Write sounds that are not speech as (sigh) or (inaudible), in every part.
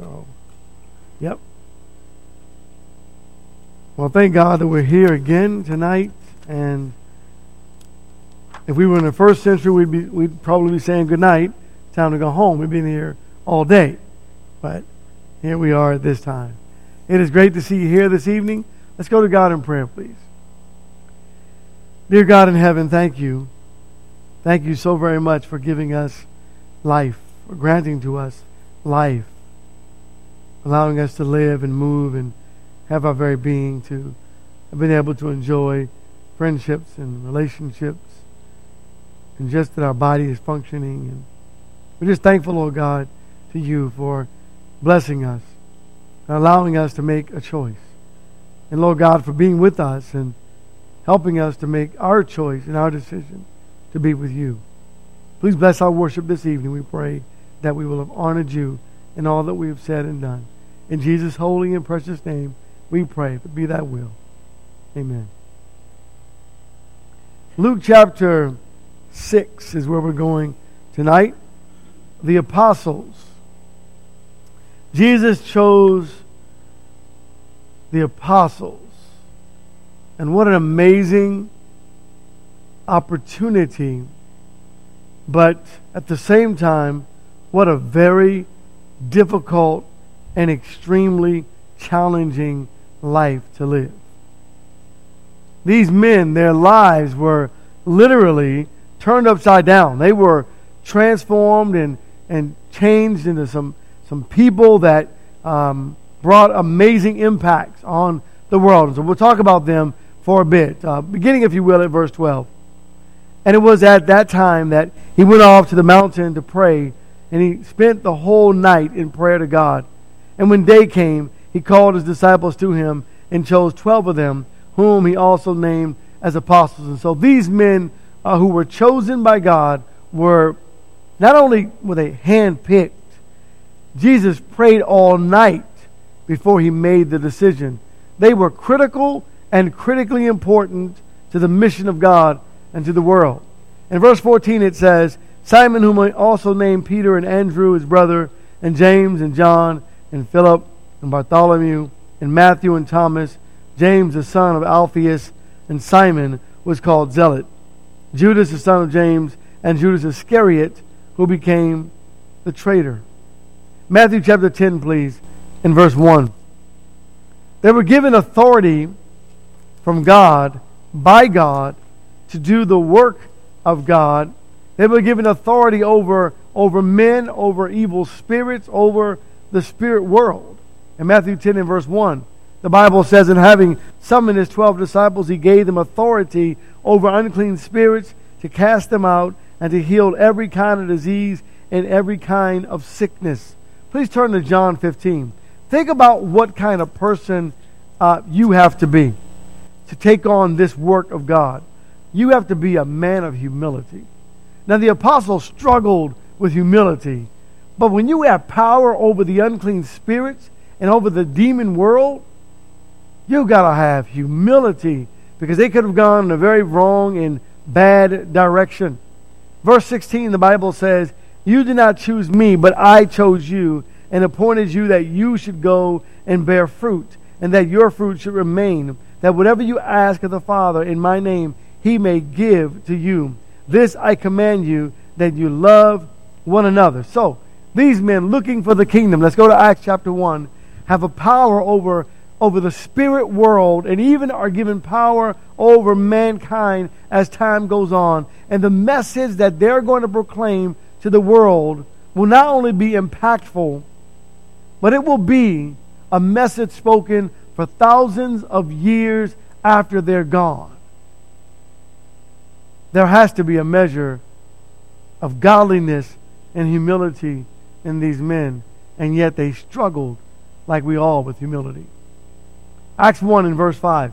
Oh. Yep. Well, thank God that we're here again tonight. And if we were in the first century, we'd, be, we'd probably be saying good night. Time to go home. We've been here all day. But here we are at this time. It is great to see you here this evening. Let's go to God in prayer, please. Dear God in heaven, thank you. Thank you so very much for giving us life, for granting to us life, allowing us to live and move and have our very being, to have been able to enjoy friendships and relationships, and just that our body is functioning. And we're just thankful, Lord God, to you for blessing us and allowing us to make a choice. And Lord God, for being with us and helping us to make our choice and our decision to be with you. Please bless our worship this evening. We pray that we will have honored you in all that we have said and done. In Jesus' holy and precious name, we pray, be that will. Amen. Luke chapter 6 is where we're going tonight. The apostles. Jesus chose the apostles. And what an amazing opportunity, but at the same time, what a very difficult and extremely challenging life to live. These men, their lives were literally turned upside down. They were transformed and, and changed into some, some people that um, brought amazing impacts on the world. So we'll talk about them for a bit, uh, beginning, if you will, at verse 12. And it was at that time that he went off to the mountain to pray, and he spent the whole night in prayer to God. And when day came, he called his disciples to him and chose 12 of them, whom he also named as apostles. And so these men uh, who were chosen by God were not only were they handpicked, Jesus prayed all night before he made the decision. They were critical and critically important to the mission of God and to the world. In verse 14 it says, Simon, whom I also named Peter, and Andrew, his brother, and James, and John, and Philip, and Bartholomew, and Matthew, and Thomas, James, the son of Alphaeus, and Simon was called Zealot, Judas, the son of James, and Judas Iscariot, who became the traitor. Matthew chapter 10, please, in verse 1. They were given authority from God, by God, to do the work of God. They were given authority over, over men, over evil spirits, over the spirit world. In Matthew 10 and verse 1, the Bible says, And having summoned his twelve disciples, he gave them authority over unclean spirits to cast them out and to heal every kind of disease and every kind of sickness. Please turn to John 15. Think about what kind of person uh, you have to be to take on this work of God you have to be a man of humility. Now, the apostles struggled with humility, but when you have power over the unclean spirits and over the demon world, you got to have humility because they could have gone in a very wrong and bad direction. Verse 16, the Bible says, You did not choose me, but I chose you and appointed you that you should go and bear fruit, and that your fruit should remain, that whatever you ask of the Father in my name, he may give to you. This I command you that you love one another. So, these men looking for the kingdom, let's go to Acts chapter 1, have a power over, over the spirit world and even are given power over mankind as time goes on. And the message that they're going to proclaim to the world will not only be impactful, but it will be a message spoken for thousands of years after they're gone. There has to be a measure of godliness and humility in these men, and yet they struggled like we all with humility. Acts 1 in verse 5.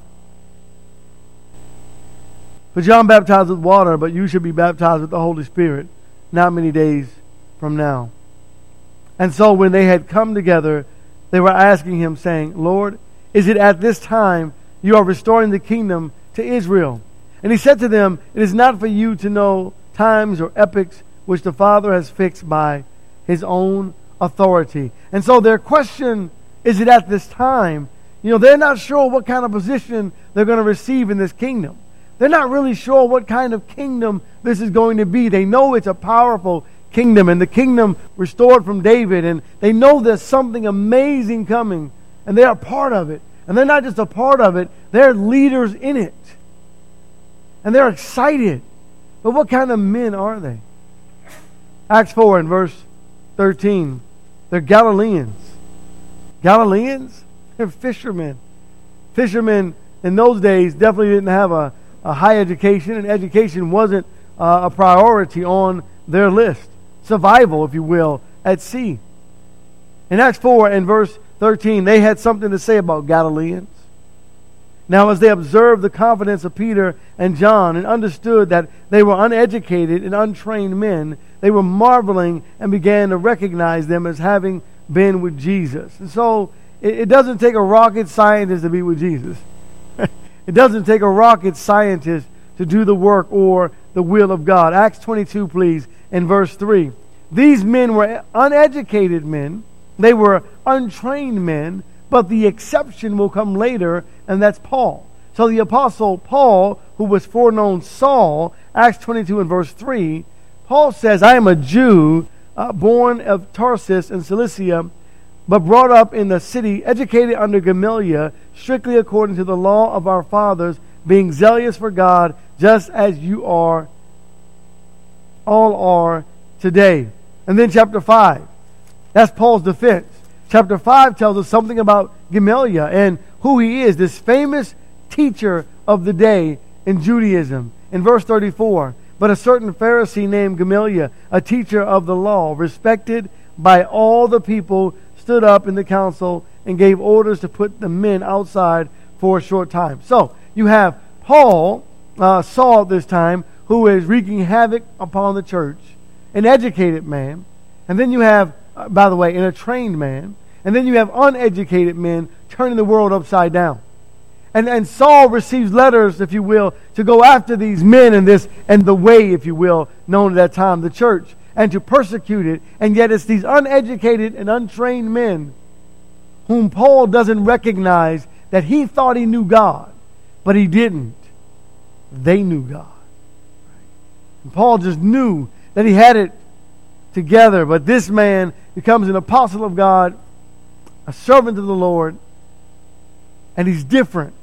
For John baptized with water, but you should be baptized with the Holy Spirit not many days from now. And so when they had come together, they were asking him, saying, Lord, is it at this time you are restoring the kingdom to Israel? And he said to them, It is not for you to know times or epochs which the Father has fixed by his own authority. And so their question is it at this time? You know, they're not sure what kind of position they're going to receive in this kingdom. They're not really sure what kind of kingdom this is going to be. They know it's a powerful kingdom and the kingdom restored from David, and they know there's something amazing coming, and they are part of it. And they're not just a part of it, they're leaders in it. And they're excited. But what kind of men are they? Acts 4 and verse 13. They're Galileans. Galileans? (laughs) They're fishermen. Fishermen in those days definitely didn't have a, a high education, and education wasn't uh, a priority on their list. Survival, if you will, at sea. In Acts 4 and verse 13, they had something to say about Galileans. Now, as they observed the confidence of Peter and John and understood that they were uneducated and untrained men, they were marveling and began to recognize them as having been with Jesus. And so, it, it doesn't take a rocket scientist to be with Jesus. (laughs) it doesn't take a rocket scientist to do the work or the will of God. Acts 22, please, in verse 3. These men were uneducated men, they were untrained men but the exception will come later, and that's Paul. So the apostle Paul, who was foreknown Saul, Acts 22 and verse 3, Paul says, I am a Jew, uh, born of Tarsus in Cilicia, but brought up in the city, educated under Gamaliel, strictly according to the law of our fathers, being zealous for God, just as you are, all are today. And then chapter 5. That's Paul's defense. Chapter 5 tells us something about Gamaliel and who he is, this famous teacher of the day in Judaism. In verse 34, but a certain Pharisee named Gamaliel, a teacher of the law, respected by all the people, stood up in the council and gave orders to put the men outside for a short time. So you have Paul, uh, Saul this time, who is wreaking havoc upon the church, an educated man. And then you have by the way, in a trained man. And then you have uneducated men turning the world upside down. And, and Saul receives letters, if you will, to go after these men and this and the way, if you will, known at that time, the church, and to persecute it. And yet it's these uneducated and untrained men whom Paul doesn't recognize that he thought he knew God, but he didn't. They knew God. And Paul just knew that he had it together. But this man becomes an apostle of God, a servant of the Lord, and he's different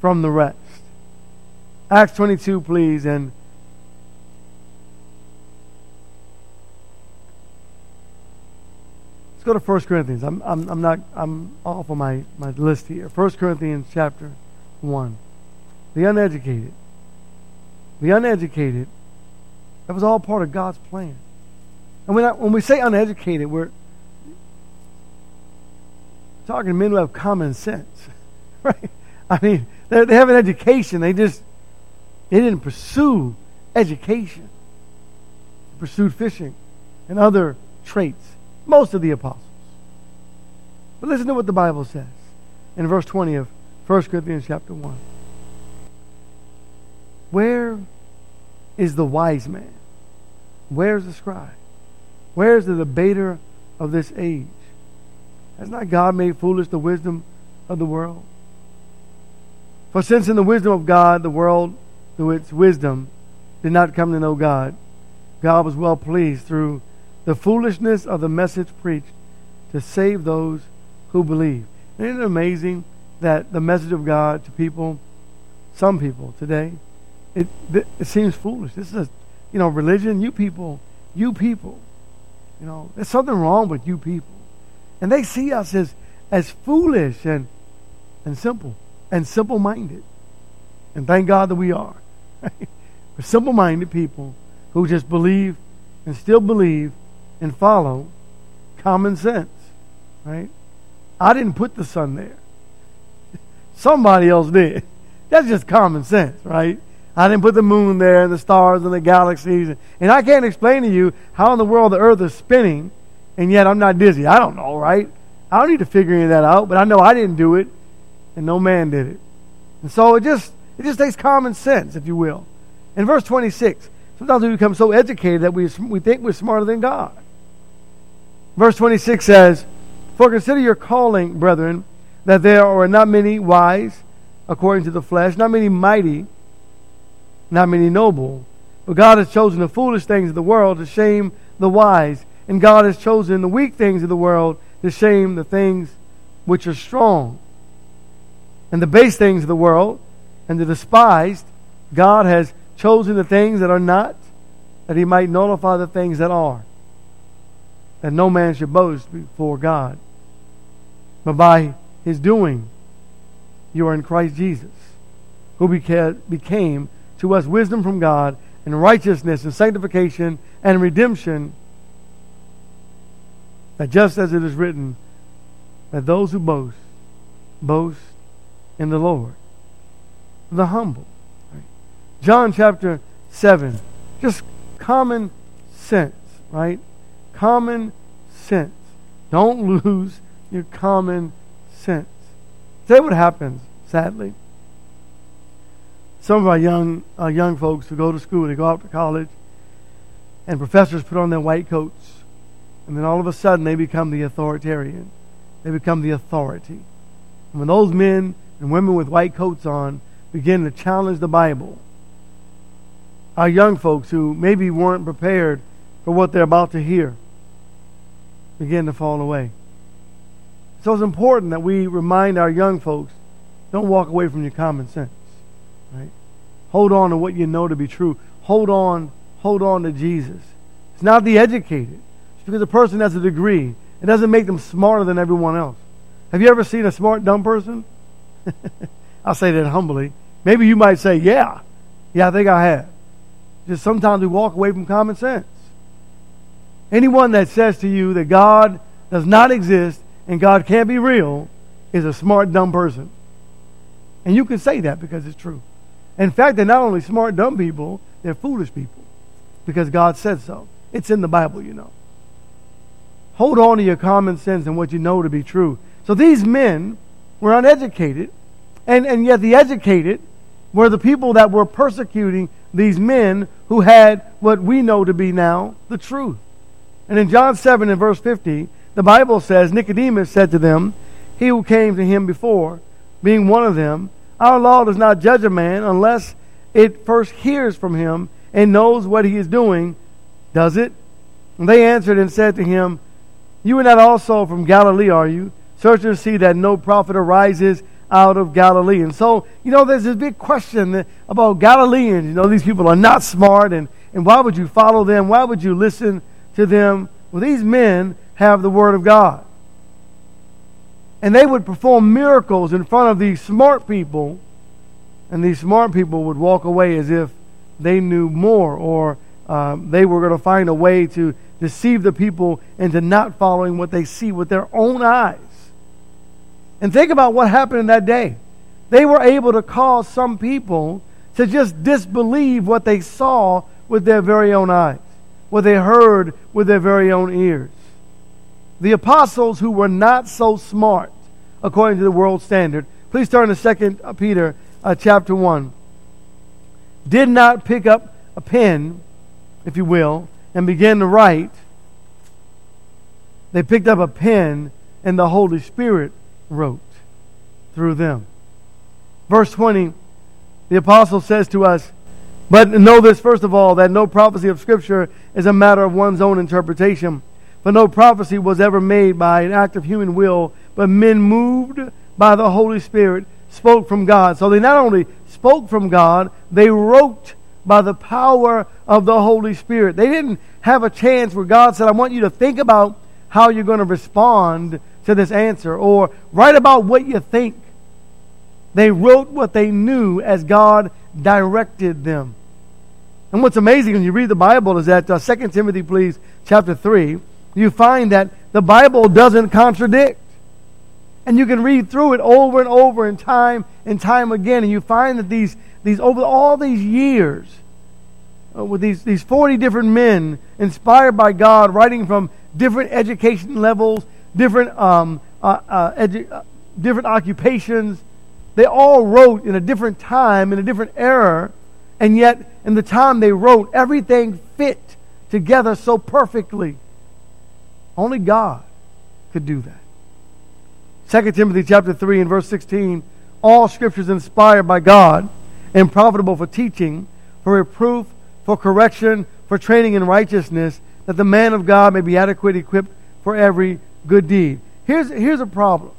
from the rest. Acts 22, please, and let's go to 1 Corinthians. I'm, I'm, I'm not, I'm off of my, my list here. 1 Corinthians chapter 1. The uneducated. The uneducated, that was all part of God's plan. And when, I, when we say uneducated, we're talking to men who have common sense, (laughs) right? I mean, they have an education. They just they didn't pursue education. They pursued fishing and other traits. Most of the apostles. But listen to what the Bible says in verse 20 of 1 Corinthians chapter 1. Where is the wise man? Where's the scribe? Where's the debater of this age? Has not God made foolish the wisdom of the world? For since in the wisdom of God, the world, through its wisdom, did not come to know God, God was well pleased through the foolishness of the message preached to save those who believe. Isn't it amazing that the message of God to people, some people today, it, it seems foolish. This is, a, you know, religion. You people, you people you know, there's something wrong with you people. And they see us as, as foolish and, and simple and simple minded. And thank God that we are. (laughs) We're simple minded people who just believe and still believe and follow common sense. Right? I didn't put the sun there. (laughs) Somebody else did. That's just common sense, right? I didn't put the moon there and the stars and the galaxies. And I can't explain to you how in the world the earth is spinning, and yet I'm not dizzy. I don't know, right? I don't need to figure any of that out, but I know I didn't do it, and no man did it. And so it just it just takes common sense, if you will. In verse 26, sometimes we become so educated that we, we think we're smarter than God. Verse 26 says, For consider your calling, brethren, that there are not many wise according to the flesh, not many mighty, not many noble. But God has chosen the foolish things of the world to shame the wise, and God has chosen the weak things of the world to shame the things which are strong. And the base things of the world and the despised, God has chosen the things that are not, that he might nullify the things that are, that no man should boast before God. But by his doing, you are in Christ Jesus, who became to us wisdom from God and righteousness and sanctification and redemption. That just as it is written, that those who boast, boast in the Lord. The humble. John chapter 7. Just common sense, right? Common sense. Don't (laughs) lose your common sense. Say what happens, sadly. Some of our young, uh, young folks who go to school, they go out to college, and professors put on their white coats, and then all of a sudden they become the authoritarian. They become the authority. And when those men and women with white coats on begin to challenge the Bible, our young folks who maybe weren't prepared for what they're about to hear begin to fall away. So it's important that we remind our young folks don't walk away from your common sense. Hold on to what you know to be true. Hold on, hold on to Jesus. It's not the educated. It's because a person has a degree. It doesn't make them smarter than everyone else. Have you ever seen a smart dumb person? (laughs) I'll say that humbly. Maybe you might say, Yeah. Yeah, I think I have. Just sometimes we walk away from common sense. Anyone that says to you that God does not exist and God can't be real is a smart, dumb person. And you can say that because it's true. In fact, they're not only smart, dumb people, they're foolish people because God said so. It's in the Bible, you know. Hold on to your common sense and what you know to be true. So these men were uneducated, and, and yet the educated were the people that were persecuting these men who had what we know to be now the truth. And in John 7 and verse 50, the Bible says, Nicodemus said to them, He who came to him before, being one of them, Our law does not judge a man unless it first hears from him and knows what he is doing. Does it? And they answered and said to him, You are not also from Galilee, are you? Search and see that no prophet arises out of Galilee. And so, you know, there's this big question about Galileans. You know, these people are not smart, and, and why would you follow them? Why would you listen to them? Well, these men have the Word of God. And they would perform miracles in front of these smart people, and these smart people would walk away as if they knew more or um, they were going to find a way to deceive the people into not following what they see with their own eyes. And think about what happened in that day. They were able to cause some people to just disbelieve what they saw with their very own eyes, what they heard with their very own ears the apostles who were not so smart according to the world standard. Please turn to 2 Peter uh, chapter 1. Did not pick up a pen, if you will, and begin to write. They picked up a pen and the Holy Spirit wrote through them. Verse 20, the apostle says to us, But know this first of all, that no prophecy of Scripture is a matter of one's own interpretation. For no prophecy was ever made by an act of human will, but men moved by the Holy Spirit spoke from God. So they not only spoke from God, they wrote by the power of the Holy Spirit. They didn't have a chance where God said, I want you to think about how you're going to respond to this answer, or write about what you think. They wrote what they knew as God directed them. And what's amazing when you read the Bible is that uh, 2 Timothy, please, chapter 3, you find that the Bible doesn't contradict. And you can read through it over and over and time and time again, and you find that these, these over all these years, uh, with these, these 40 different men inspired by God, writing from different education levels, different, um, uh, uh, edu- uh, different occupations, they all wrote in a different time, in a different era, and yet in the time they wrote, everything fit together so perfectly Only God could do that. 2 Timothy chapter 3 and verse 16, all scriptures inspired by God and profitable for teaching, for reproof, for correction, for training in righteousness, that the man of God may be adequate equipped for every good deed. Here's, here's a problem.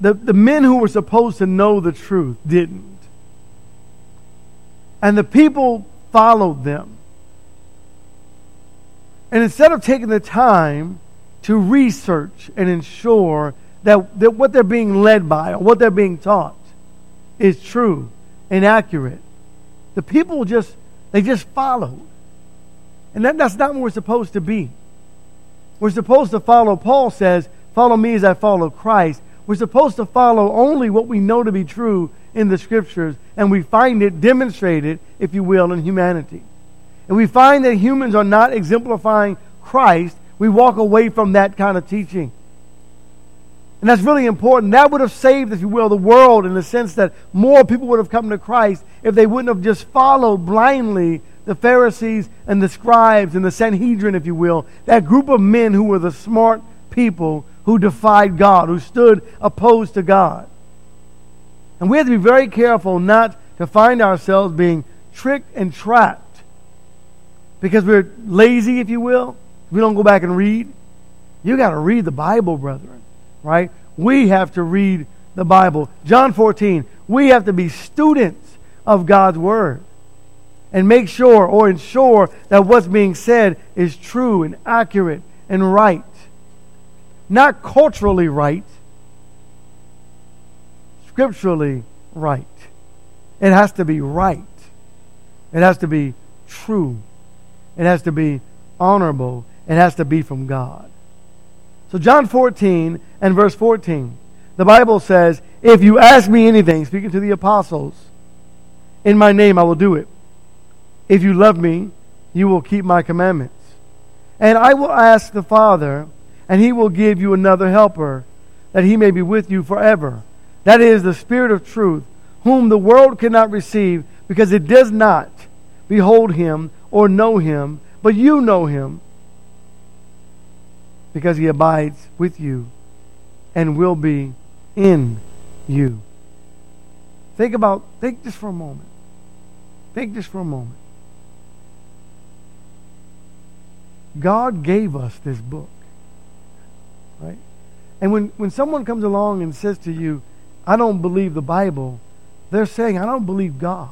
The, the men who were supposed to know the truth didn't. And the people followed them. And instead of taking the time to research and ensure that, that what they're being led by or what they're being taught is true and accurate, the people just, they just followed. And that, that's not what we're supposed to be. We're supposed to follow, Paul says, follow me as I follow Christ. We're supposed to follow only what we know to be true in the scriptures, and we find it demonstrated, if you will, in humanity. And we find that humans are not exemplifying Christ, we walk away from that kind of teaching. And that's really important. That would have saved, if you will, the world in the sense that more people would have come to Christ if they wouldn't have just followed blindly the Pharisees and the scribes and the Sanhedrin, if you will, that group of men who were the smart people who defied God, who stood opposed to God. And we have to be very careful not to find ourselves being tricked and trapped because we're lazy, if you will. We don't go back and read. You got to read the Bible, brethren, right? We have to read the Bible. John 14, we have to be students of God's Word and make sure or ensure that what's being said is true and accurate and right. Not culturally right, scripturally right. It has to be right. It has to be true. It has to be honorable. It has to be from God. So, John 14 and verse 14, the Bible says, If you ask me anything, speaking to the apostles, in my name I will do it. If you love me, you will keep my commandments. And I will ask the Father, and he will give you another helper, that he may be with you forever that is the Spirit of truth, whom the world cannot receive because it does not behold him or know him, but you know him because he abides with you and will be in you. Think about, think just for a moment. Think just for a moment. God gave us this book. Right? And when, when someone comes along and says to you, I don't believe the Bible, they're saying, I don't believe God.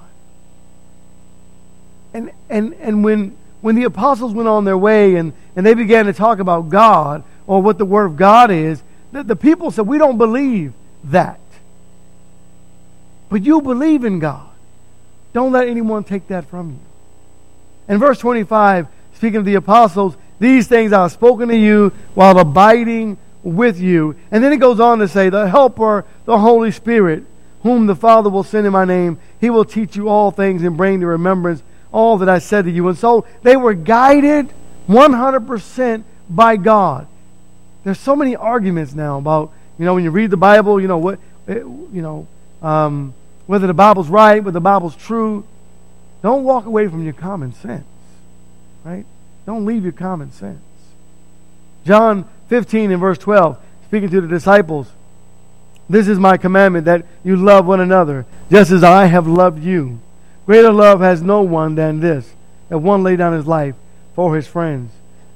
And, and, and when, when the apostles went on their way and, and they began to talk about God or what the Word of God is, the, the people said, We don't believe that. But you believe in God. Don't let anyone take that from you. In verse 25, speaking of the apostles, these things I have spoken to you while abiding with you. And then it goes on to say, the Helper, the Holy Spirit, whom the Father will send in my name, he will teach you all things and bring to remembrance all that I said to you. And so they were guided 100% by God. There's so many arguments now about, you know, when you read the Bible, you know, what, eh, you know, um, whether the Bible's right, whether the Bible's true. Don't walk away from your common sense, right? Don't leave your common sense. John 15 and verse 12, speaking to the disciples, This is my commandment that you love one another, just as I have loved you. Greater love has no one than this, that one lay down his life for his friends.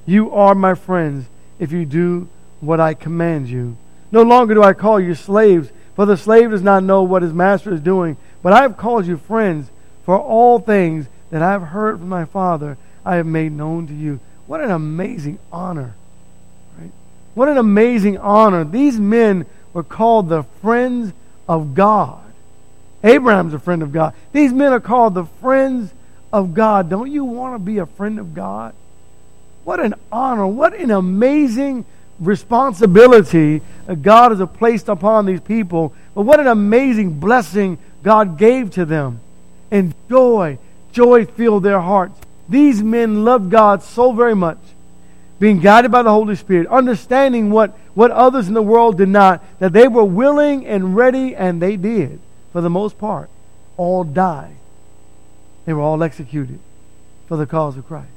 You are my friends if you do what I command you. No longer do I call you slaves, for the slave does not know what his master is doing, but I have called you friends, for all things that I have heard from my Father I have made known to you. What an amazing honor Right? what an amazing honor. These men were called the friends of God. Abraham's a friend of God. These men are called the friends of God. Don't you want to be a friend of God? What an honor. What an amazing responsibility God has placed upon these people. But what an amazing blessing God gave to them. And joy, joy filled their hearts. These men loved God so very much being guided by the Holy Spirit, understanding what, what others in the world did not, that they were willing and ready, and they did, for the most part, all died. They were all executed for the cause of Christ.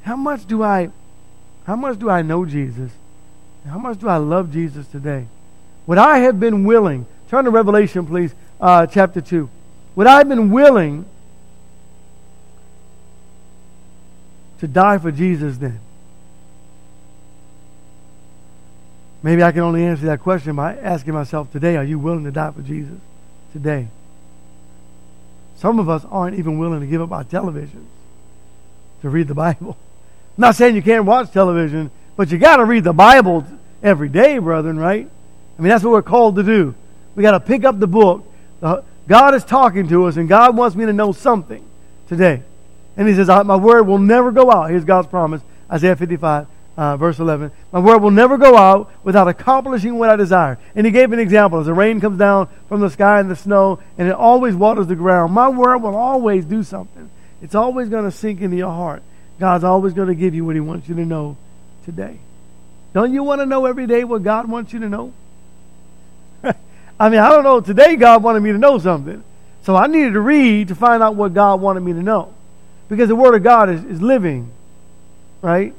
How much do I How much do I know Jesus? How much do I love Jesus today? Would I have been willing, turn to Revelation, please, uh, chapter 2. Would I have been willing to die for Jesus then? Maybe I can only answer that question by asking myself today, are you willing to die for Jesus today? Some of us aren't even willing to give up our televisions to read the Bible. I'm (laughs) not saying you can't watch television, but you got to read the Bible every day, brethren, right? I mean, that's what we're called to do. We got to pick up the book. God is talking to us, and God wants me to know something today. And He says, My word will never go out. Here's God's promise Isaiah 55 uh, verse 11. My word will never go out without accomplishing what I desire. And he gave an example. As the rain comes down from the sky and the snow, and it always waters the ground, my word will always do something. It's always going to sink into your heart. God's always going to give you what he wants you to know today. Don't you want to know every day what God wants you to know? (laughs) I mean, I don't know. Today, God wanted me to know something. So I needed to read to find out what God wanted me to know. Because the Word of God is, is living, right?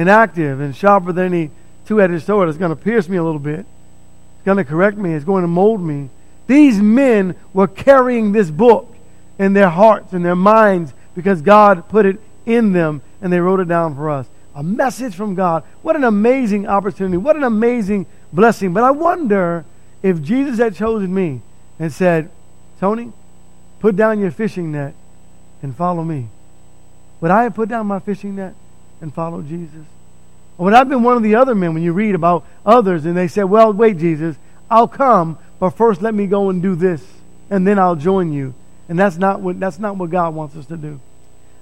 And active and sharper than any two edged sword. It's going to pierce me a little bit. It's going to correct me. It's going to mold me. These men were carrying this book in their hearts and their minds because God put it in them and they wrote it down for us. A message from God. What an amazing opportunity. What an amazing blessing. But I wonder if Jesus had chosen me and said, Tony, put down your fishing net and follow me. Would I have put down my fishing net? And follow Jesus? Or I've been one of the other men when you read about others and they say, Well, wait, Jesus, I'll come, but first let me go and do this, and then I'll join you. And that's not what, that's not what God wants us to do.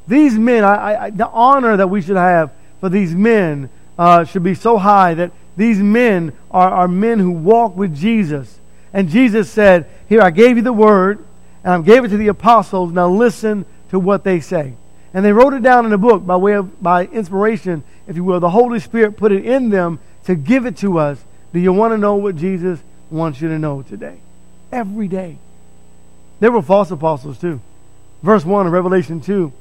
These men, I, I, the honor that we should have for these men uh, should be so high that these men are, are men who walk with Jesus. And Jesus said, Here, I gave you the word, and I gave it to the apostles. Now listen to what they say. And they wrote it down in a book by way of by inspiration, if you will. The Holy Spirit put it in them to give it to us. Do you want to know what Jesus wants you to know today? Every day. There were false apostles too. Verse 1 of Revelation 2.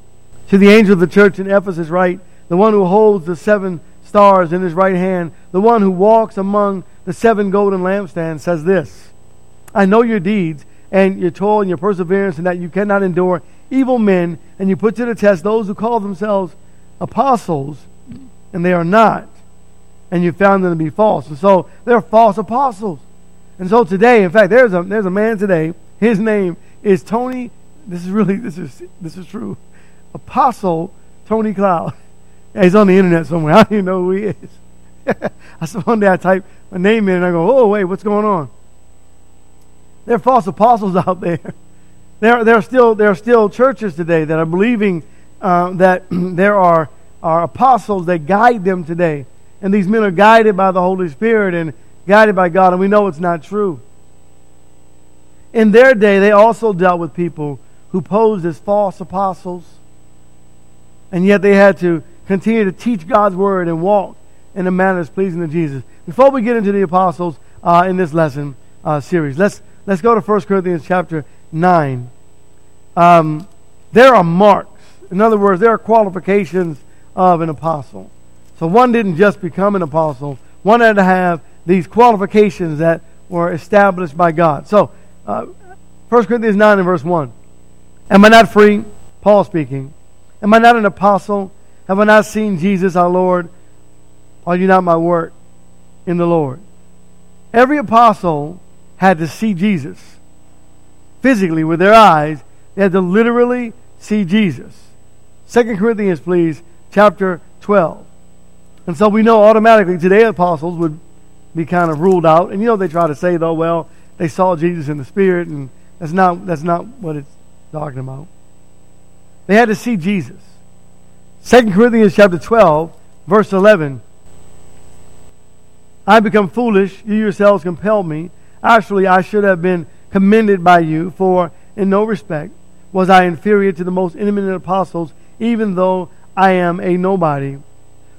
To the angel of the church in Ephesus write, the one who holds the seven stars in his right hand, the one who walks among the seven golden lampstands, says this I know your deeds and your toil and your perseverance, and that you cannot endure evil men, and you put to the test those who call themselves apostles, and they are not. And you found them to be false. And so they're false apostles. And so today, in fact, there's a there's a man today. His name is Tony. This is really this is this is true. Apostle Tony Cloud. Yeah, (laughs) he's on the internet somewhere. (laughs) I don't even know who he is. (laughs) I saw one day I type my name in and I go, oh wait, what's going on? There are false apostles (laughs) out there. There, there, are, still, there are still churches today that are believing uh, that (clears throat) there are, are apostles that guide them today. And these men are guided by the Holy Spirit and guided by God, and we know it's not true. In their day, they also dealt with people who posed as false apostles, and yet they had to continue to teach God's word and walk in a manner that's pleasing to Jesus. Before we get into the apostles uh, in this lesson uh, series, let's, let's go to 1 Corinthians chapter 9. Um, there are marks. In other words, there are qualifications of an apostle. So one didn't just become an apostle, one had to have these qualifications that were established by God. So, uh, 1 Corinthians 9 and verse 1. Am I not free? Paul speaking. Am I not an apostle? Have I not seen Jesus our Lord? Are you not my work in the Lord? Every apostle had to see Jesus physically with their eyes. They had to literally see Jesus. Second Corinthians, please, chapter 12. And so we know automatically today apostles would be kind of ruled out. And you know they try to say though, well, they saw Jesus in the spirit, and that's not that's not what it's talking about. They had to see Jesus. Second Corinthians chapter 12, verse 11. I become foolish, you yourselves compel me. Actually, I should have been commended by you, for in no respect was I inferior to the most eminent apostles, even though I am a nobody.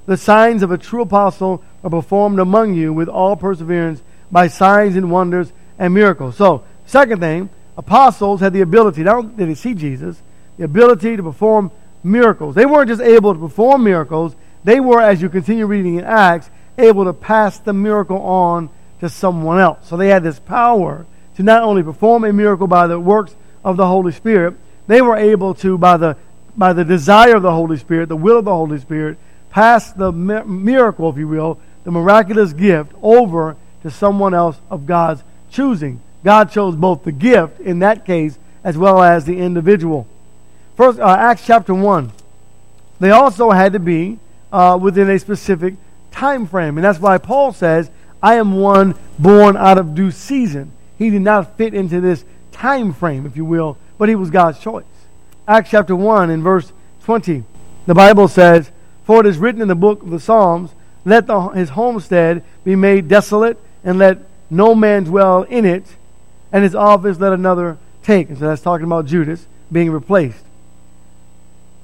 The signs of a true apostle are performed among you with all perseverance by signs and wonders and miracles. So, second thing, apostles had the ability, not only did they see Jesus, the ability to perform miracles. They weren't just able to perform miracles, they were, as you continue reading in Acts, able to pass the miracle on to someone else. So they had this power to not only perform a miracle by the works of the Holy Spirit, they were able to, by the, by the desire of the Holy Spirit, the will of the Holy Spirit, pass the miracle, if you will, the miraculous gift over to someone else of God's choosing. God chose both the gift in that case as well as the individual. First, uh, Acts chapter 1. They also had to be uh, within a specific time frame. And that's why Paul says, I am one born out of due season. He did not fit into this time frame, if you will, but he was God's choice. Acts chapter 1 in verse 20, the Bible says, For it is written in the book of the Psalms, Let the, his homestead be made desolate, and let no man dwell in it, and his office let another take. And so that's talking about Judas being replaced.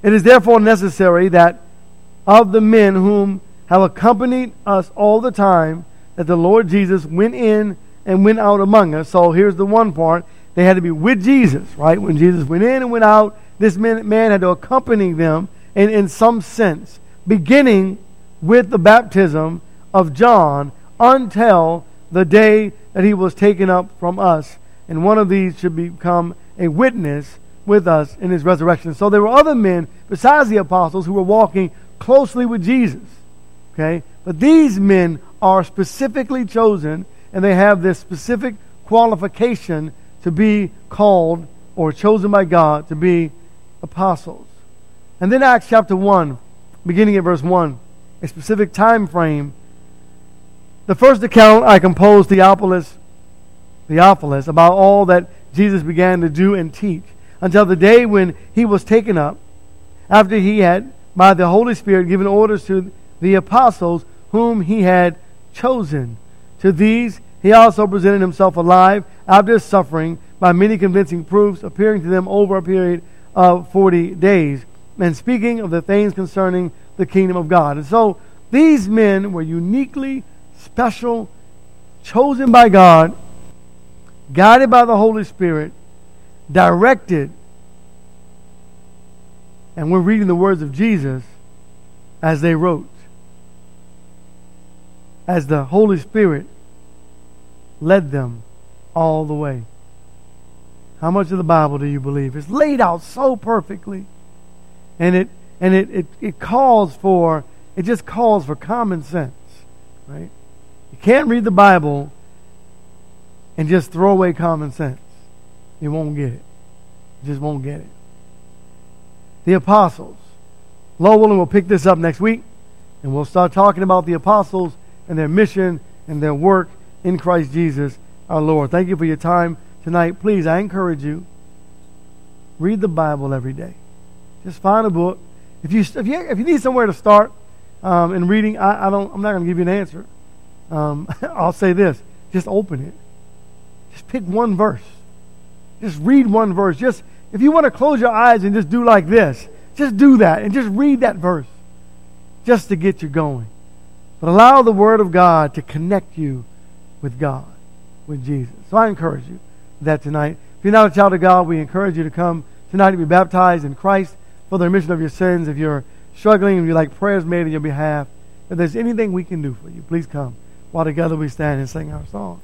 It is therefore necessary that of the men whom have accompanied us all the time, that the Lord Jesus went in and went out among us. So here's the one part. They had to be with Jesus, right? When Jesus went in and went out, this man, man had to accompany them in, in some sense, beginning with the baptism of John until the day that he was taken up from us. And one of these should become a witness with us in his resurrection. So there were other men besides the apostles who were walking closely with Jesus. Okay? But these men are specifically chosen and they have this specific qualification to be called or chosen by God to be apostles. And then Acts chapter 1, beginning at verse 1, a specific time frame. The first account I composed Theophilus, Theophilus about all that Jesus began to do and teach until the day when he was taken up, after he had, by the Holy Spirit, given orders to the apostles whom he had chosen. To these he also presented himself alive after his suffering by many convincing proofs, appearing to them over a period of 40 days, and speaking of the things concerning the kingdom of God. And so these men were uniquely special, chosen by God, guided by the Holy Spirit, directed. And we're reading the words of Jesus as they wrote as the Holy Spirit led them all the way. How much of the Bible do you believe? It's laid out so perfectly. And it and it, it, it calls for it just calls for common sense. Right? You can't read the Bible and just throw away common sense. You won't get it. You just won't get it. The apostles. Lowell, and we'll pick this up next week and we'll start talking about the apostles and their mission and their work in Christ Jesus our Lord. Thank you for your time tonight. Please, I encourage you, read the Bible every day. Just find a book. If you, if you, if you need somewhere to start um, in reading, I, I don't, I'm not going to give you an answer. Um, (laughs) I'll say this just open it. Just pick one verse. Just read one verse. Just if you want to close your eyes and just do like this, just do that and just read that verse just to get you going. But allow the Word of God to connect you with God, with Jesus. So I encourage you that tonight. If you're not a child of God, we encourage you to come tonight to be baptized in Christ for the remission of your sins. If you're struggling and you like prayers made in your behalf, if there's anything we can do for you, please come while together we stand and sing our song.